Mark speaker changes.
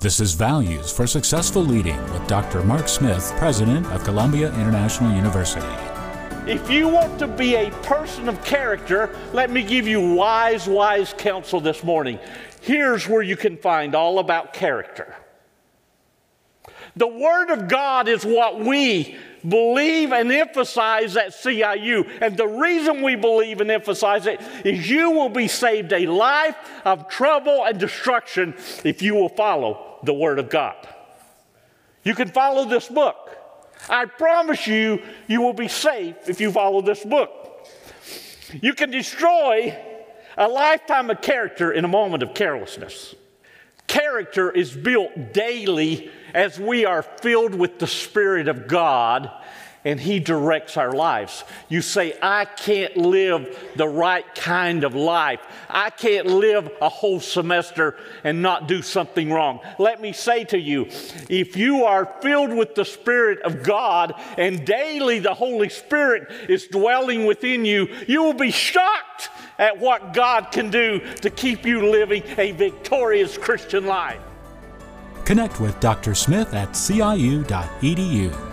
Speaker 1: This is Values for Successful Leading with Dr. Mark Smith, President of Columbia International University.
Speaker 2: If you want to be a person of character, let me give you wise, wise counsel this morning. Here's where you can find all about character. The Word of God is what we believe and emphasize at CIU. And the reason we believe and emphasize it is you will be saved a life of trouble and destruction if you will follow the Word of God. You can follow this book. I promise you, you will be safe if you follow this book. You can destroy a lifetime of character in a moment of carelessness. Character is built daily as we are filled with the Spirit of God and He directs our lives. You say, I can't live the right kind of life. I can't live a whole semester and not do something wrong. Let me say to you, if you are filled with the Spirit of God and daily the Holy Spirit is dwelling within you, you will be shocked at what God can do to keep you living a victorious Christian life.
Speaker 1: Connect with Dr. Smith at ciu.edu.